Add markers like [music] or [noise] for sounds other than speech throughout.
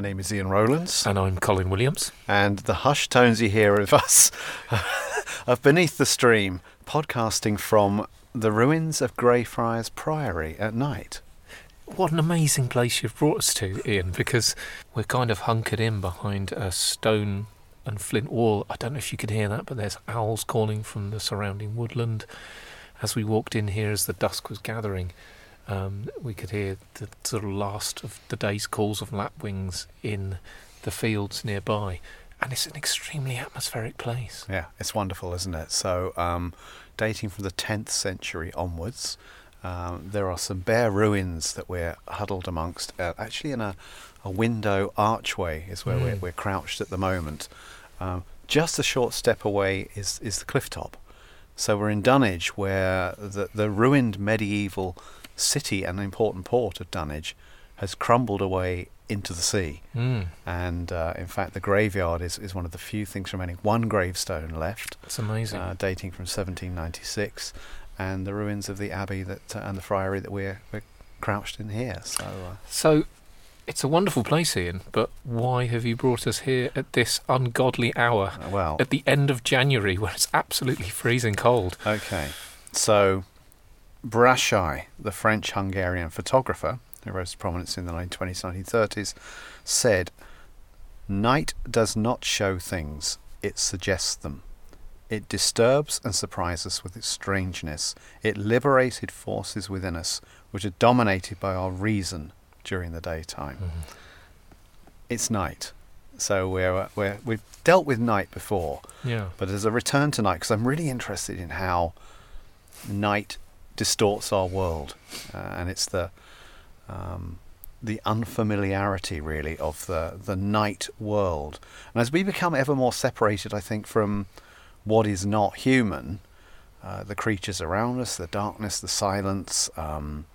name is Ian Rowlands. And I'm Colin Williams. And the hushed tones you hear of us [laughs] of Beneath the Stream, podcasting from the ruins of Greyfriars Priory at night. What an amazing place you've brought us to, Ian, because we're kind of hunkered in behind a stone and flint wall. I don't know if you can hear that, but there's owls calling from the surrounding woodland. As we walked in here as the dusk was gathering, um, we could hear the sort of last of the day's calls of lapwings in the fields nearby. And it's an extremely atmospheric place. Yeah, it's wonderful, isn't it? So, um, dating from the 10th century onwards, um, there are some bare ruins that we're huddled amongst. Uh, actually, in a, a window archway is where mm. we're, we're crouched at the moment. Um, just a short step away is, is the cliff top. So we're in Dunwich, where the, the ruined medieval city and important port of Dunwich has crumbled away into the sea. Mm. And uh, in fact, the graveyard is, is one of the few things remaining. One gravestone left. It's amazing. Uh, dating from 1796. And the ruins of the abbey that uh, and the friary that we're, we're crouched in here. So, uh, so it's a wonderful place, Ian, but why have you brought us here at this ungodly hour? Uh, well, at the end of January when it's absolutely freezing cold. Okay. So Brassaï, the French Hungarian photographer who rose to prominence in the 1920s, 1930s, said, Night does not show things, it suggests them. It disturbs and surprises us with its strangeness. It liberated forces within us which are dominated by our reason during the daytime. Mm-hmm. It's night. So we're, we're, we've dealt with night before. Yeah. But as a return to night, because I'm really interested in how night distorts our world, uh, and it's the um, the unfamiliarity really of the the night world. And as we become ever more separated, I think from what is not human, uh, the creatures around us, the darkness, the silence, um,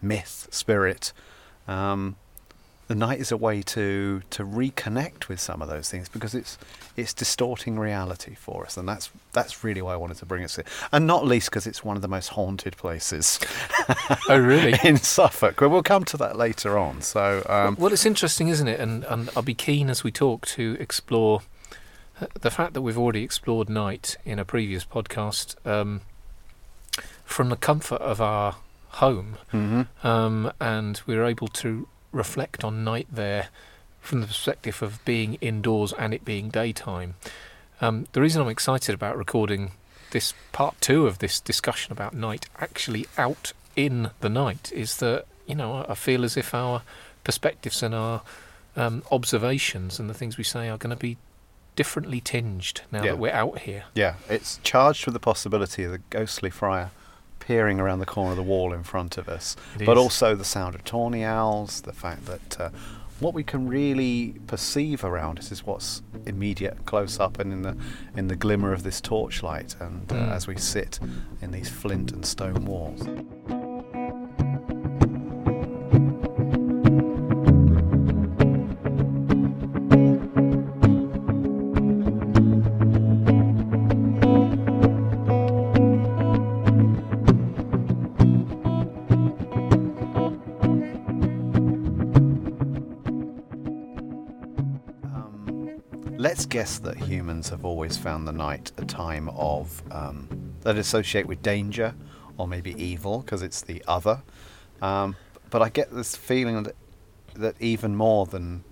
myth, spirit. Um, the night is a way to to reconnect with some of those things because it's it's distorting reality for us, and that's that's really why I wanted to bring it here, and not least because it's one of the most haunted places. [laughs] oh, really? [laughs] in Suffolk. Well, we'll come to that later on. So, um, well, it's interesting, isn't it? And and I'll be keen as we talk to explore uh, the fact that we've already explored night in a previous podcast um, from the comfort of our home, mm-hmm. um, and we we're able to reflect on night there from the perspective of being indoors and it being daytime. Um, the reason I'm excited about recording this part two of this discussion about night actually out in the night is that you know I feel as if our perspectives and our um, observations and the things we say are going to be differently tinged now yeah. that we're out here. Yeah, it's charged with the possibility of the ghostly friar peering around the corner of the wall in front of us, it but is. also the sound of tawny owls, the fact that uh, what we can really perceive around us is what's immediate, close up, and in the in the glimmer of this torchlight, and uh, mm. as we sit in these flint and stone walls. Guess that humans have always found the night a time of um, that associate with danger or maybe evil because it's the other. Um, but I get this feeling that, that even more than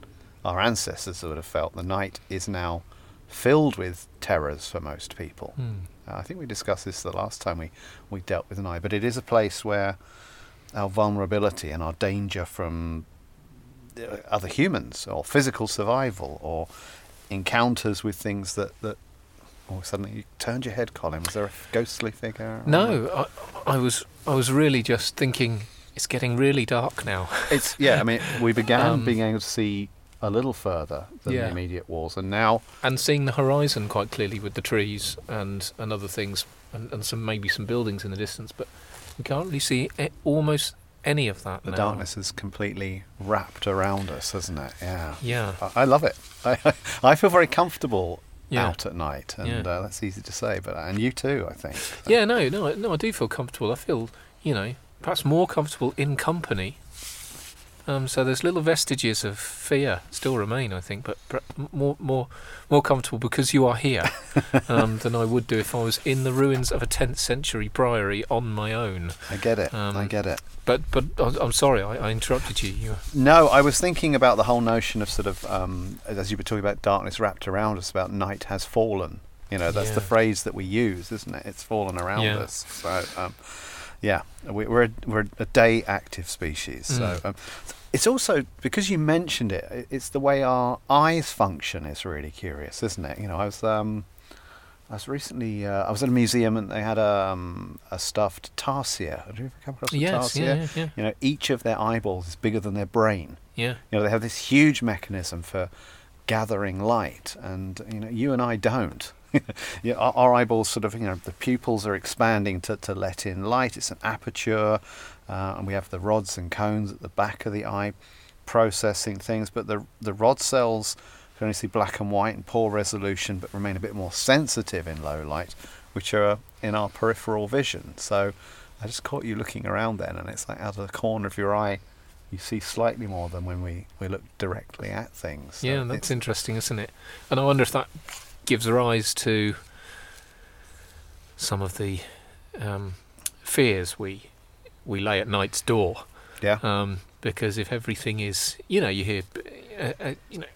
our ancestors would have felt, the night is now filled with terrors for most people. Mm. Uh, I think we discussed this the last time we, we dealt with the night, but it is a place where our vulnerability and our danger from uh, other humans or physical survival or encounters with things that that oh suddenly you turned your head, Colin. Was there a ghostly figure? No, I, I was I was really just thinking it's getting really dark now. [laughs] it's yeah. I mean, we began um, being able to see a little further than yeah. the immediate walls, and now and seeing the horizon quite clearly with the trees and and other things, and, and some maybe some buildings in the distance, but we can't really see almost any of that. The now. darkness is completely wrapped around us, isn't it? Yeah. Yeah. I, I love it. I, [laughs] I feel very comfortable yeah. out at night, and yeah. uh, that's easy to say. But and you too, I think. So. Yeah. No. No. No. I do feel comfortable. I feel, you know, perhaps more comfortable in company Um, so there's little vestiges of fear still remain, I think, but more more more comfortable because you are here [laughs] um, than I would do if I was in the ruins of a 10th century priory on my own. I get it. I Um, get it. But but I'm sorry, I, I interrupted you. you No, I was thinking about the whole notion of sort of, um, as you were talking about darkness wrapped around us, about night has fallen. You know, that's the phrase that we use, isn't it? It's fallen around Yeah. us. So, um, yeah, we, we're a, we're a day active species. So, Mm. um, it's also because you mentioned it. It's the way our eyes function is really curious, isn't it? You know, I was um, I was recently uh, I was at a museum and they had um, a stuffed tarsier. Have you ever come across a yes, tarsier? yeah, yeah, yeah, You know, each of their eyeballs is bigger than their brain. yeah. You know, they have this huge mechanism for gathering light, and you know, you and I don't. [laughs] know, our, our eyeballs sort of, you know, the pupils are expanding to, to let in light. It's an aperture, uh, and we have the rods and cones at the back of the eye processing things. But the the rod cells can only see black and white and poor resolution, but remain a bit more sensitive in low light, which are in our peripheral vision. So I just caught you looking around then, and it's like out of the corner of your eye, you see slightly more than when we, we look directly at things. So yeah, that's interesting, isn't it? And I wonder if that gives rise to some of the um, fears we we lay at night's door. Yeah. Um, because if everything is, you know, you hear, uh, uh, you know,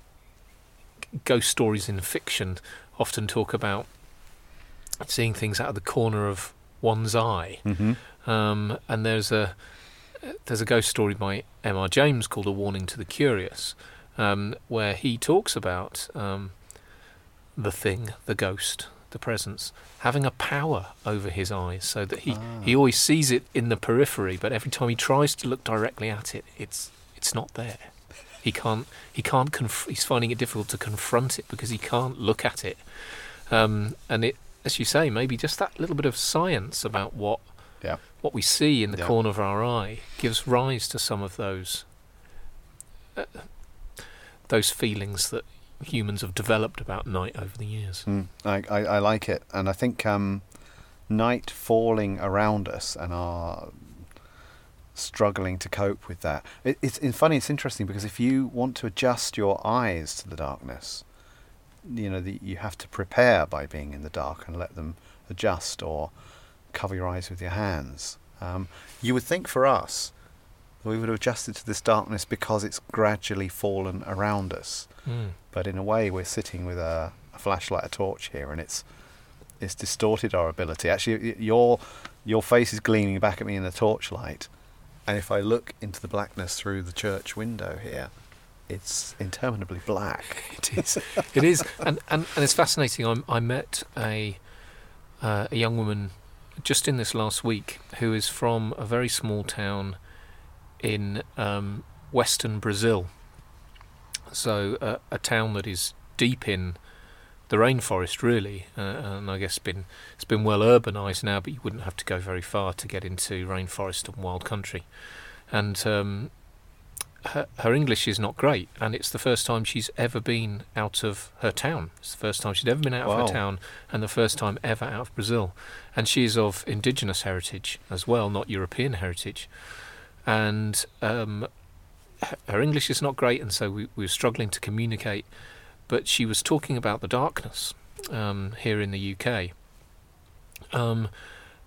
ghost stories in fiction often talk about seeing things out of the corner of one's eye. Mhm. Um, and there's a there's a ghost story by M.R. James called A Warning to the Curious, um, where he talks about um, the thing, the ghost, the presence, having a power over his eyes, so that he, Ah. he always sees it in the periphery, but every time he tries to look directly at it, it's it's not there. He can't he can't conf- he's finding it difficult to confront it because he can't look at it. Um, and it, as you say, maybe just that little bit of science about what Yeah. what we see in the Yeah. corner of our eye gives rise to some of those uh, those feelings that humans have developed about night over the years. Mm, I, I, I like it, and I think um, night falling around us and our struggling to cope with that. It, it's, it's funny. It's interesting because if you want to adjust your eyes to the darkness, you know, the, you have to prepare by being in the dark and let them adjust, or cover your eyes with your hands. Um, you would think for us, we would have adjusted to this darkness because it's gradually fallen around us Mm. but in a way we're sitting with a, a flashlight, a torch here, and it's it's distorted our ability. Actually, your your face is gleaming back at me in the torchlight, and if I look into the blackness through the church window here, it's interminably black. [laughs] It is. It is, and, and, and it's fascinating. I'm, I met a uh, a young woman just in this last week who is from a very small town in um, western Brazil. So uh, a town that is deep in the rainforest, really, uh, and I guess been it's been well urbanised now, but you wouldn't have to go very far to get into rainforest and wild country. And um, her, her English is not great, and it's the first time she's ever been out of her town. It's the first time she'd ever been out of her town, and the first time ever out of Brazil. And she's of indigenous heritage as well, not European heritage. And um, her English is not great, and so we, we were struggling to communicate. But she was talking about the darkness um, here in the UK. Um,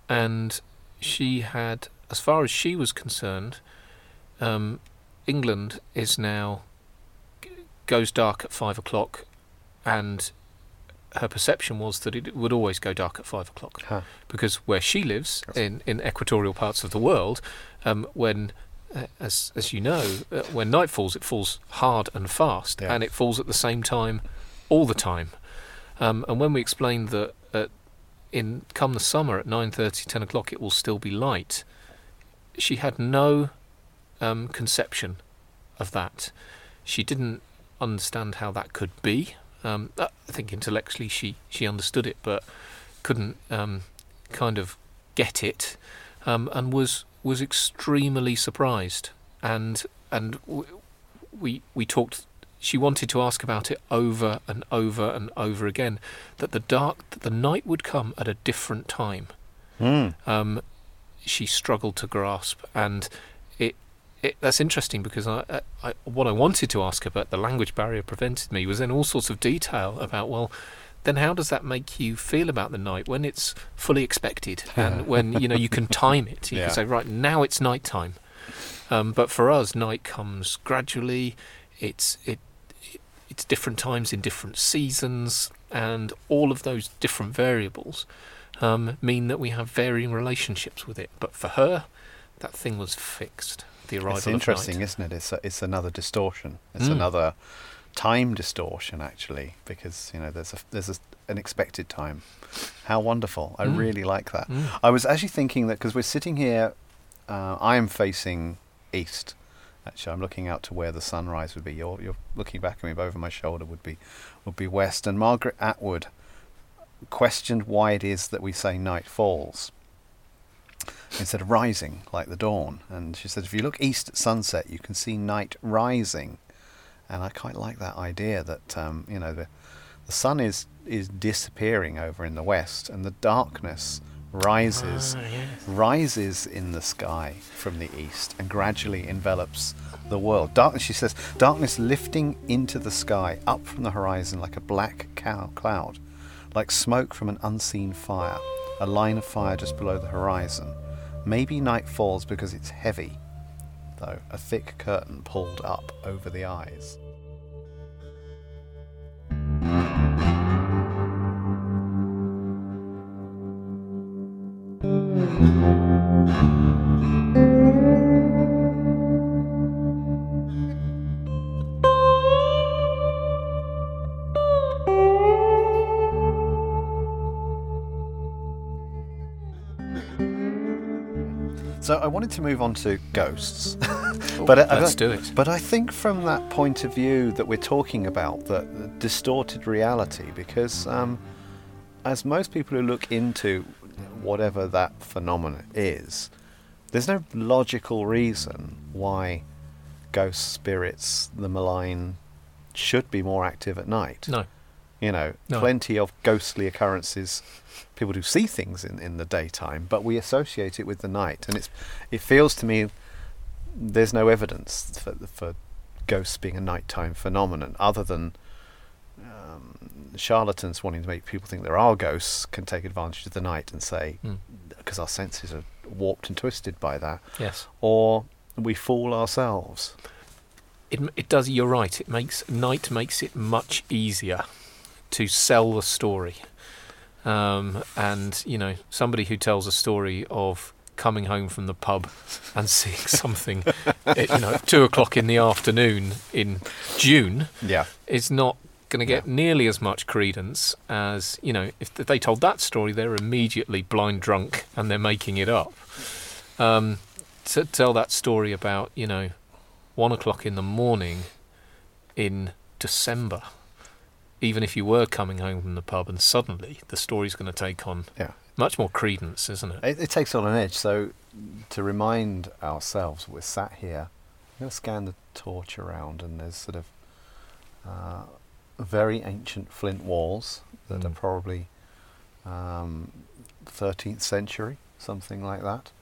and she had, as far as she was concerned, um, England is now goes dark at five o'clock, and her perception was that it would always go dark at five o'clock Huh. because where she lives in, in equatorial parts of the world, um, when uh, as as you know, uh, when night falls, it falls hard and fast, Yeah. and it falls at the same time all the time. Um, and when we explained that uh, in come the summer at 9:30, 10 o'clock, it will still be light, she had no um, conception of that. She didn't understand how that could be. Um, uh, I think intellectually she, she understood it, but couldn't um, kind of get it, um, and was was extremely surprised. And and w- we we talked. She wanted to ask about it over and over and over again. That the dark, that the night would come at a different time Mm. um, she struggled to grasp, and it that's interesting because I, I, I, what I wanted to ask about the language barrier prevented me was then all sorts of detail about well, then how does that make you feel about the night when it's fully expected and when you know you can [laughs] time it? You Yeah. can say right now it's night time, um, but for us night comes gradually. It's it, it it's different times in different seasons, and all of those different variables um, mean that we have varying relationships with it. But for her, that thing was fixed. The arrival It's interesting, isn't it? It's a, it's another distortion. It's Mm. another time distortion, actually, because you know there's a there's a, an expected time. How wonderful! I Mm. really like that. Mm. I was actually thinking that because we're sitting here, uh, I am facing east. Actually, I'm looking out to where the sunrise would be. You're you're looking back at me, but over my shoulder would be would be west. And Margaret Atwood questioned why it is that we say night falls instead of rising like the dawn. And she said, if you look east at sunset, you can see night rising. And I quite like that idea that um, you know the the sun is is disappearing over in the west, and the darkness rises Ah, yes. rises in the sky from the east and gradually envelops the world. Darkness, she says, darkness lifting into the sky, up from the horizon like a black cow cloud, like smoke from an unseen fire, a line of fire just below the horizon. Maybe night falls because it's heavy, though, a thick curtain pulled up over the eyes. Wanted to move on to ghosts, [laughs] but I- I let's don't- do it. But I think from that point of view that we're talking about, the, the distorted reality, because um, as most people who look into whatever that phenomenon is, there's no logical reason why ghost spirits, the malign, should be more active at night. No. You know, No. plenty of ghostly occurrences. People do see things in, in the daytime, but we associate it with the night, and it's it feels to me there's no evidence for for ghosts being a nighttime phenomenon other than um, charlatans wanting to make people think there are ghosts can take advantage of the night and say Mm. because our senses are warped and twisted by that, Yes. or we fool ourselves. It, it does. You're right. It makes night makes it much easier to sell the story. Um, and you know, somebody who tells a story of coming home from the pub and [laughs] seeing something, at, you know, at two o'clock in the afternoon in June Yeah, is not going to get Yeah. nearly as much credence as you know if they told that story they're immediately blind drunk and they're making it up um, to tell that story about you know one o'clock in the morning in december even if you were coming home from the pub and suddenly the story's going to take on yeah. much more credence isn't it It, it takes on an edge. So, to remind ourselves, we're sat here. I'm going to scan the torch around, and there's sort of uh, very ancient flint walls that are Mm. probably um, 13th century, something like that,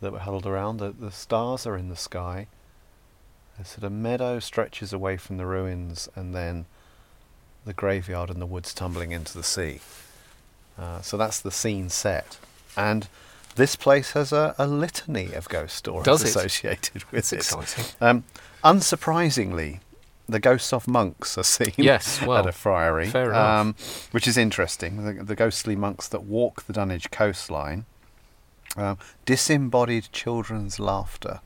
that were huddled around. The, the stars are in the sky. A sort of meadow stretches away from the ruins, and then the graveyard and the woods tumbling into the sea. Uh, so that's the scene set. And this place has a, a litany of ghost stories Does it? associated with it's it. exciting Um, unsurprisingly, the ghosts of monks are seen Yes, [laughs] well, at a friary, um, which is interesting. The, the ghostly monks that walk the Dunwich coastline. Um, disembodied children's laughter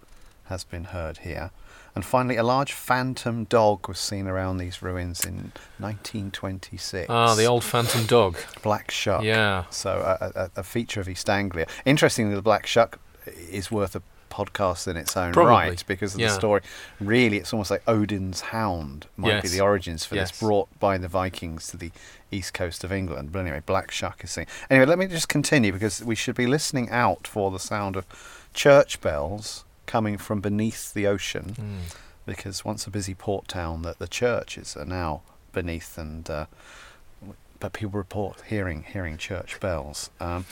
has been heard here. And finally, a large phantom dog was seen around these ruins in 1926. ah the old phantom dog Black Shuck. yeah So a, a, a feature of East Anglia. Interestingly, the Black Shuck is worth a podcast in its own Probably, right because of yeah. the story. Really, it's almost like Odin's hound might be the origins for Yes. this, brought by the Vikings to the east coast of England. But anyway, Black Shuck is seen. Anyway, let me just continue because we should be listening out for the sound of church bells coming from beneath the ocean Mm. because once a busy port town, that the churches are now beneath, and uh, but people report hearing hearing church bells. Um,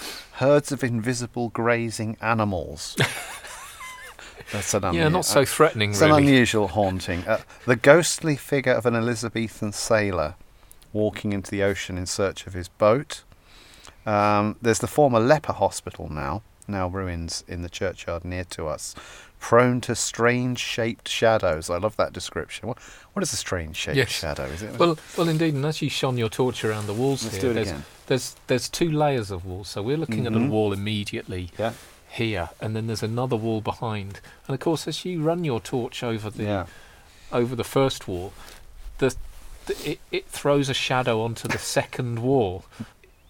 herds of invisible grazing animals [laughs] That's an yeah, not so threatening, It's an unusual haunting. Uh, the ghostly figure of an Elizabethan sailor walking into the ocean in search of his boat. Um, there's the former leper hospital now, now ruins in the churchyard near to us, prone to strange shaped shadows. I love that description. What, what is a strange shaped Yes. shadow? Is it? Well, well, indeed, and as you shone your torch around the walls Let's here, do it there's, again. there's there's two layers of walls. So we're looking at a mm-hmm. wall immediately yeah, here, and then there's another wall behind. And of course, as you run your torch over the yeah. over the first wall, the, the it, it throws a shadow onto the second wall.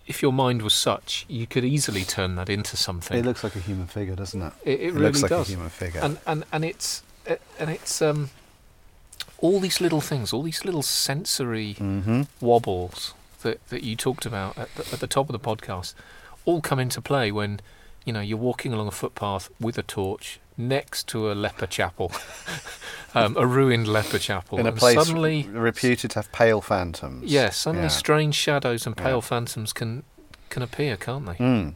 If your mind was such, you could easily turn that into something. It looks like a human figure, doesn't it? It, it It really looks like does. a human figure. and and and it's and it's um all these little things, all these little sensory mm-hmm. wobbles that that you talked about at the, at the top of the podcast, all come into play when you know you're walking along a footpath with a torch next to a leper chapel, [laughs] um, a ruined leper chapel, In a and place suddenly. reputed to have pale phantoms. Yes, suddenly Yeah. strange shadows and pale Yeah. phantoms can can appear, can't they? Mm.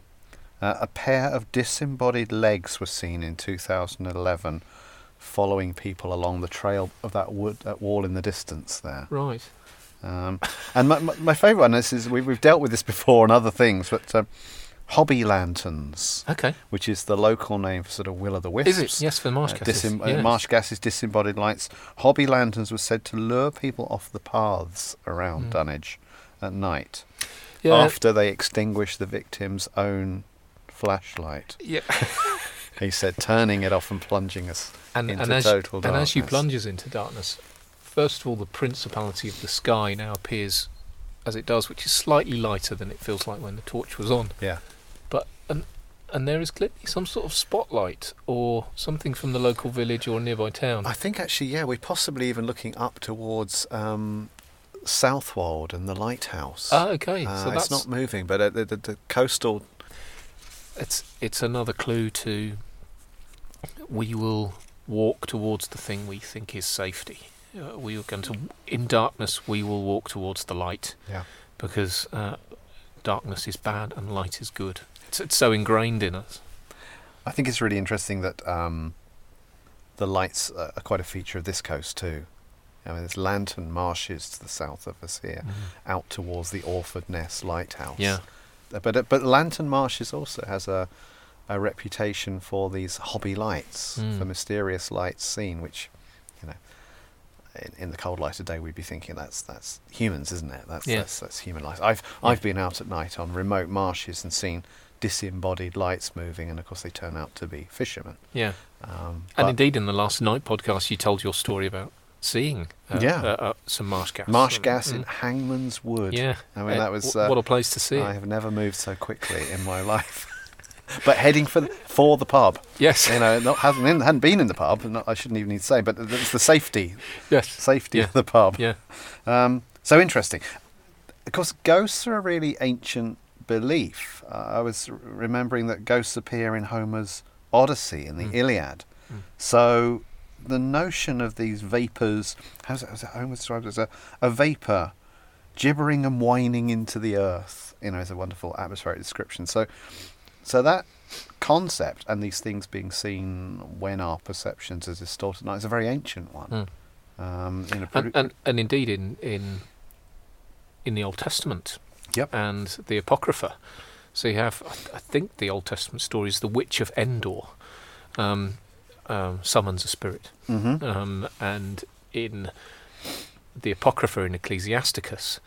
Uh, a pair of disembodied legs were seen in 2011 following people along the trail of that wood that wall in the distance there. Right. Um, and my, my, my favourite one this is we, we've dealt with this before and other things, but um, hobby lanterns, Okay. which is the local name for sort of will o' the wisps. Is it? Yes, for marsh Uh, gases. disem- uh, marsh gases, disembodied lights. Hobby lanterns were said to lure people off the paths around Mm. Dunwich at night Yeah. after they extinguished the victim's own flashlight. yeah. [laughs] He said, turning it off and plunging us and, into and as, total and as you darkness. plunges into darkness, first of all, the principality of the sky now appears as it does, which is slightly lighter than it feels like when the torch was on. Yeah. And there is clearly some sort of spotlight or something from the local village or nearby town. I think actually, yeah, we're possibly even looking up towards um, Southwold and the lighthouse. ah, okay. Uh, so that's it's not moving, but uh, the, the, the coastal. it's it's another clue to we will walk towards the thing we think is safety. Uh, we are going to in darkness. We will walk towards the light. Yeah. because uh, darkness is bad and light is good. It's, it's so ingrained in us. I think it's really interesting that um, the lights are quite a feature of this coast too. I mean, there's Lantern Marshes to the south of us here, out towards the Orford Ness Lighthouse. Yeah, Uh, But uh, but Lantern Marshes also has a a reputation for these hobby lights, Mm. for mysterious lights seen, which you know, in, in the cold light of day, we'd be thinking that's that's humans, isn't it? That's Yeah. that's, that's human lights. I've Yeah. I've been out at night on remote marshes and seen disembodied lights moving, and of course they turn out to be fishermen. yeah. Um, And indeed, in the last night podcast, you told your story about seeing uh, Yeah. uh, uh, some marsh gas. marsh Uh, gas in mm. Hangman's Wood. Yeah, I mean Uh, that was. w- Uh, what a place to see. I have never moved so quickly in my [laughs] life. [laughs] but heading for the, for the pub. Yes, you know, not hasn't been, hadn't been in the pub. Not, I shouldn't even need to say, but it's the safety, yes, safety Yeah. of the pub. yeah. Um, so interesting. Of course, ghosts are a really ancient belief. Uh, I was r- remembering that ghosts appear in Homer's Odyssey in the Mm. Iliad. Mm. So the notion of these vapors, how's it, how's it Homer describes it as a, a vapor gibbering and whining into the earth, you know, is a wonderful atmospheric description. So, so that concept and these things being seen when our perceptions are distorted now is a very ancient one. Mm. Um, And, and and indeed, in in in the Old Testament, Yep. and the Apocrypha. So you have, I th- I think, the Old Testament story is the Witch of Endor um, um, summons a spirit. Mhm. Um, and in the Apocrypha in Ecclesiasticus,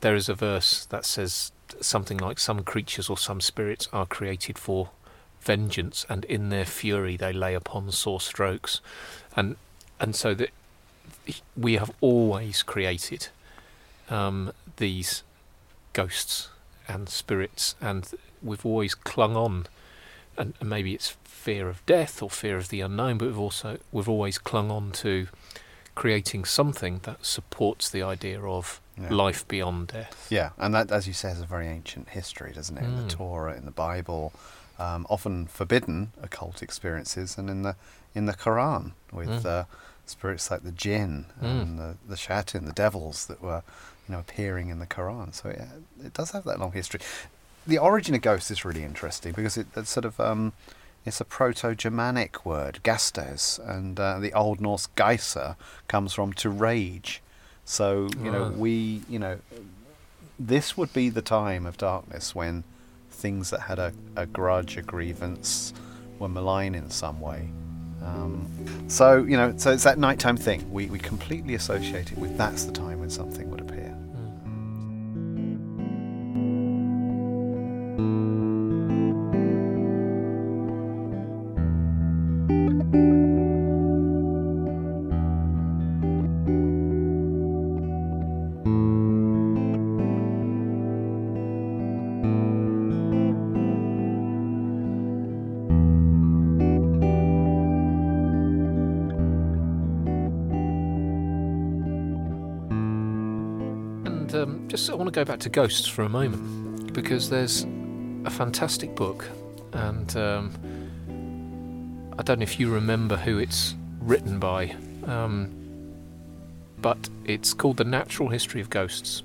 there is a verse that says something like some creatures or some spirits are created for vengeance, and in their fury they lay upon sore strokes. And, and so that we have always created um, these ghosts and spirits, and we've always clung on. And, and maybe it's fear of death or fear of the unknown, but we've also we've always clung on to creating something that supports the idea of Yeah. life beyond death. Yeah, and that, as you say, has a very ancient history, doesn't it? In Mm. the Torah, in the Bible, um, often forbidden occult experiences, and in the in the Quran with Mm. uh, spirits like the jinn Mm. and the the shayatin, the devils that were, you know, appearing in the Quran. So it, it does have that long history. The origin of ghosts is really interesting because it, it's sort of um, It's a Proto-Germanic word, gastes, and uh, the Old Norse geisa comes from to rage. So you know Right. we you know this would be the time of darkness when things that had a, a grudge, a grievance, were malign in some way. Um, so you know, so it's that nighttime thing. We we completely associate it with that's the time when something would appear. Just I want to go back to ghosts for a moment because there's a fantastic book, and um, I don't know if you remember who it's written by, um, but it's called The Natural History of Ghosts.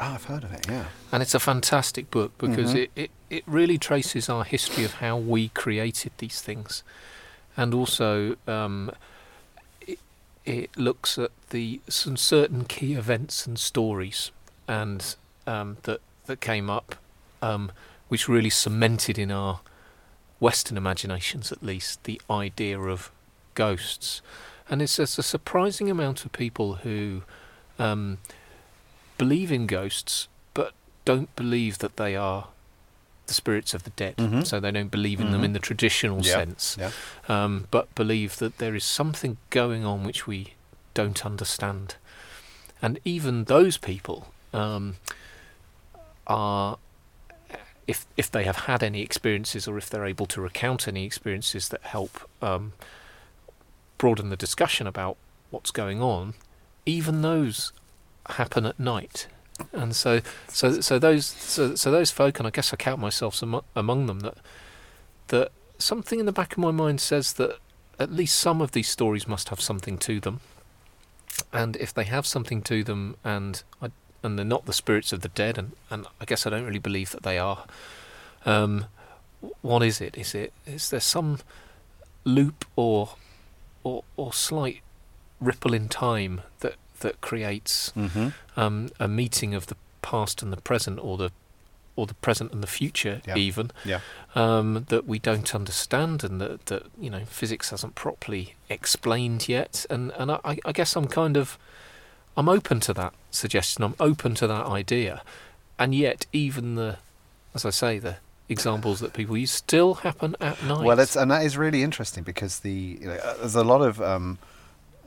Ah, I've heard of it. Yeah. And it's a fantastic book because Mhm. it, it, it really traces our history of how we created these things. And also, um, it, it looks at the some certain key events and stories and um, that, that came up, um, which really cemented in our Western imaginations, at least, the idea of ghosts. And it's, there's a surprising amount of people who um, believe in ghosts, but don't believe that they are the spirits of the dead. Mhm. So they don't believe in them Mhm. in the traditional Yeah. sense, Yeah. um, but believe that there is something going on which we don't understand. And even those people um, are, if if they have had any experiences or if they're able to recount any experiences that help um, broaden the discussion about what's going on, even those happen at night. And so, so, so those, so, so those folk, and I guess I count myself amo- among them, that that something in the back of my mind says that at least some of these stories must have something to them. And if they have something to them, and I, and they're not the spirits of the dead, and, and I guess I don't really believe that they are. Um, what is it? Is it is there some loop or or or slight ripple in time that that creates Mm-hmm. um, a meeting of the past and the present, or the or the present and the future, Yeah. even Yeah. um, that we don't understand, and that, that you know physics hasn't properly explained yet. And and I, I guess I'm kind of I'm open to that suggestion. I'm open to that idea, and yet even the, as I say, the examples that people use still happen at night. Well, that's and that is really interesting because the you know, uh, there's a lot of um,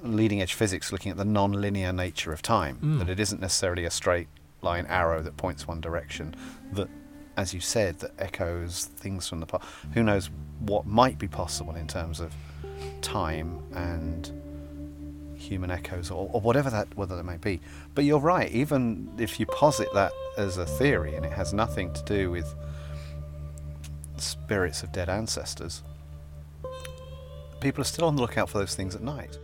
leading edge physics looking at the non-linear nature of time. Mm. That it isn't necessarily a straight line arrow that points one direction. That, as you said, that echoes things from the past. Who knows what might be possible in terms of time and human echoes or, or whatever that whether that may be. But you're right. Even if you posit that as a theory and it has nothing to do with spirits of dead ancestors, people are still on the lookout for those things at night.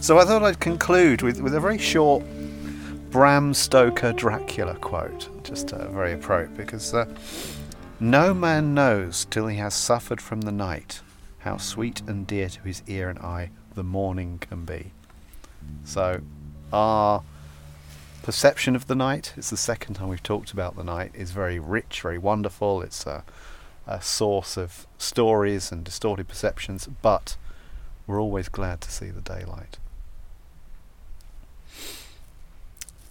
So I thought I'd conclude with, with a very short Bram Stoker Dracula quote, just uh, very appropriate because uh, no man knows till he has suffered from the night how sweet and dear to his ear and eye the morning can be. So our perception of the night, it's the second time we've talked about the night, is very rich, very wonderful. It's a, a source of stories and distorted perceptions, but we're always glad to see the daylight.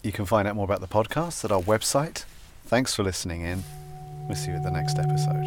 You can find out more about the podcast at our website. Thanks for listening in. We'll see you at the next episode.